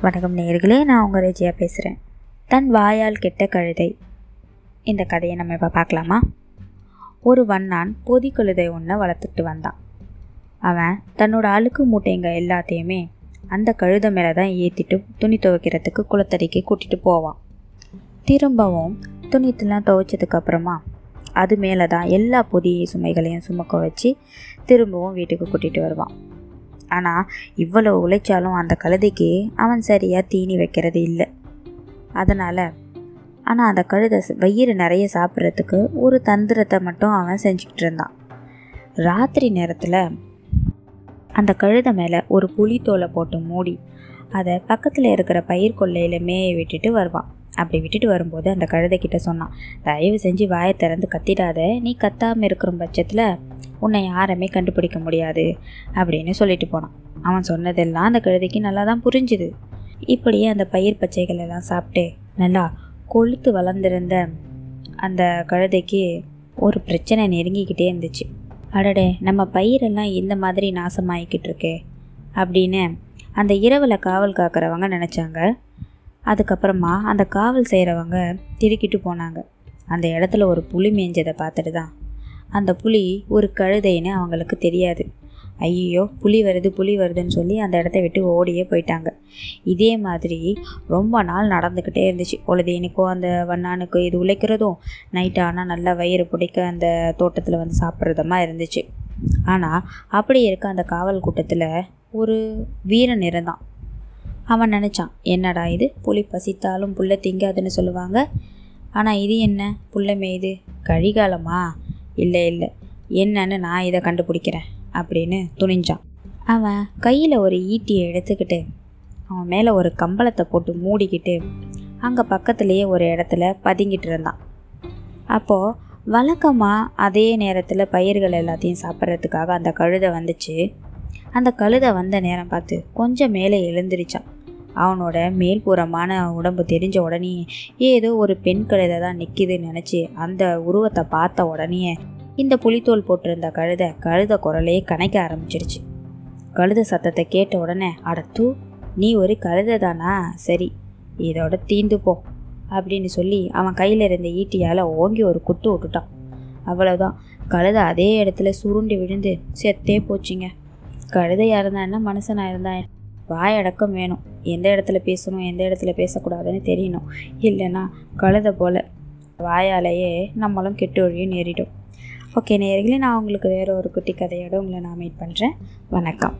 வணக்கம் நேர்களே நான் உங்கள் ரேஜியா பேசுகிறேன் தன் வாயால் கெட்ட கழுதை. இந்த கதையை நம்ம இப்போ பார்க்கலாமா? ஒரு வண்ணான் பொதி கழுதை ஒன்றை வளர்த்துட்டு வந்தான். அவன் தன்னோட அழுக்கு மூட்டைங்க எல்லாத்தையுமே அந்த கழுதை மேலே தான் ஏற்றிட்டு துணி துவைக்கிறதுக்கு குளத்தடிக்கு கூட்டிகிட்டு போவான். திரும்பவும் துணித்தெல்லாம் துவைச்சதுக்கப்புறமா அது மேலே தான் எல்லா புதிய சுமைகளையும் சுமக்க வச்சு திரும்பவும் வீட்டுக்கு கூட்டிகிட்டு வருவான். ஆனால் இவ்வளோ உழைச்சாலும் அந்த கழுதைக்கு அவன் சரியாக தீனி வைக்கிறது இல்லை. அதனால் ஆனால் அந்த கழுதை வயிறு நிறைய சாப்பிட்றதுக்கு ஒரு தந்திரத்தை மட்டும் அவன் செஞ்சுக்கிட்டு இருந்தான். ராத்திரி நேரத்தில் அந்த கழுதை மேலே ஒரு புளித்தோலை போட்டு மூடி அதை பக்கத்தில் இருக்கிற பயிர் கொள்ளையில் மேய விட்டுட்டு வருவான். அப்படி விட்டுட்டு வரும்போது அந்த கழுதைக்கிட்ட சொன்னான் தயவு செஞ்சு வாயை திறந்து கத்திடாத நீ கத்தாமல் இருக்கிற பட்சத்தில் உன்னை யாருமே கண்டுபிடிக்க முடியாது அப்படின்னு சொல்லிட்டு போனான். அவன் சொன்னதெல்லாம் அந்த கழுதைக்கு நல்லா தான் புரிஞ்சுது. இப்படியே அந்த பயிர் பச்சைகள் எல்லாம் சாப்பிட்டு நல்லா கொழுத்து வளர்ந்திருந்த அந்த கழுதைக்கு ஒரு பிரச்சனை நெருங்கிக்கிட்டே இருந்துச்சு. அடடே நம்ம பயிரெல்லாம் இந்த மாதிரி நாசமாயிக்கிட்டு இருக்கே அப்படின்னு அந்த இரவில் காவல் காக்கிறவங்க நினச்சாங்க. அதுக்கப்புறமா அந்த காவல் செய்கிறவங்க திருக்கிட்டு போனாங்க. அந்த இடத்துல ஒரு புலி மேய்ஞ்சதை பார்த்துட்டு தான். அந்த புலி ஒரு கழுதைன்னு அவங்களுக்கு தெரியாது. ஐயோ புலி வருது புலி வருதுன்னு சொல்லி அந்த இடத்த விட்டு ஓடியே போயிட்டாங்க. இதே மாதிரி ரொம்ப நாள் நடந்துக்கிட்டே இருந்துச்சு. பொழுதேனுக்கும் அந்த வண்ணானுக்கு இது உழைக்கிறதும் நைட் ஆனால் நல்லா வயிறு பிடிக்க அந்த தோட்டத்தில் வந்து சாப்பிட்றதுமா இருந்துச்சு. ஆனால் அப்படி இருக்க அந்த காவல் கூட்டத்தில் ஒரு வீரன் இருந்தான். அவன் நினச்சான் என்னடா இது? புலி பசித்தாலும் புல்ல திங்காதுன்னு சொல்லுவாங்க. ஆனால் இது என்ன? புள்ள மேய்து கழிகாலமா? இல்லை இல்லை. என்னன்னு நான் இதை கண்டுபிடிக்கிறேன் அப்படின்னு துணிஞ்சான். அவன் கையில் ஒரு ஈட்டியை எடுத்துக்கிட்டு அவன் மேலே ஒரு கம்பளத்தை போட்டு மூடிக்கிட்டு அங்கே பக்கத்துலேயே ஒரு இடத்துல பதுங்கிட்டு இருந்தான். அப்போது வழக்கமாக அதே நேரத்தில் பயிர்கள் எல்லாத்தையும் சாப்பிட்றதுக்காக அந்த கழுதை வந்துச்சு. அந்த கழுதை வந்த நேரம் பார்த்து கொஞ்சம் மேலே எழுந்திருச்சான். அவனோட மேல்புறமான உடம்பு தெரிஞ்ச உடனே ஏதோ ஒரு பெண் கழுதை தான் நிற்கிதுன்னு நினச்சி அந்த உருவத்தை பார்த்த உடனே இந்த புலித்தோல் போட்டிருந்த கழுதை கழுதை குரலையே கணைக்க ஆரம்பிச்சிருச்சு. கழுத சத்தத்தை கேட்ட உடனே அடத்து நீ ஒரு கழுதை தானா? சரி இதோட தீந்து போ அப்படின்னு சொல்லி அவன் கையில் இருந்த ஈட்டியால் ஓங்கி ஒரு குத்து விட்டுட்டான். அவ்வளோதான் கழுதை அதே இடத்துல சுருண்டு விழுந்து செத்தே போச்சுங்க. கழுதையாக இருந்தா என்ன மனுஷனாக இருந்தா வாயடக்கம் வேணும். எந்த இடத்துல பேசணும் எந்த இடத்துல பேசக்கூடாதுன்னு தெரியணும். இல்லைன்னா கழுத போல் வாயாலேயே நம்மளும் கெட்டு வழியும் நேரிடும். ஓகே நேர்களே நான் உங்களுக்கு வேறு ஒரு குட்டி கதையோட உங்களை நான் மீட் பண்ணுறேன் வணக்கம்.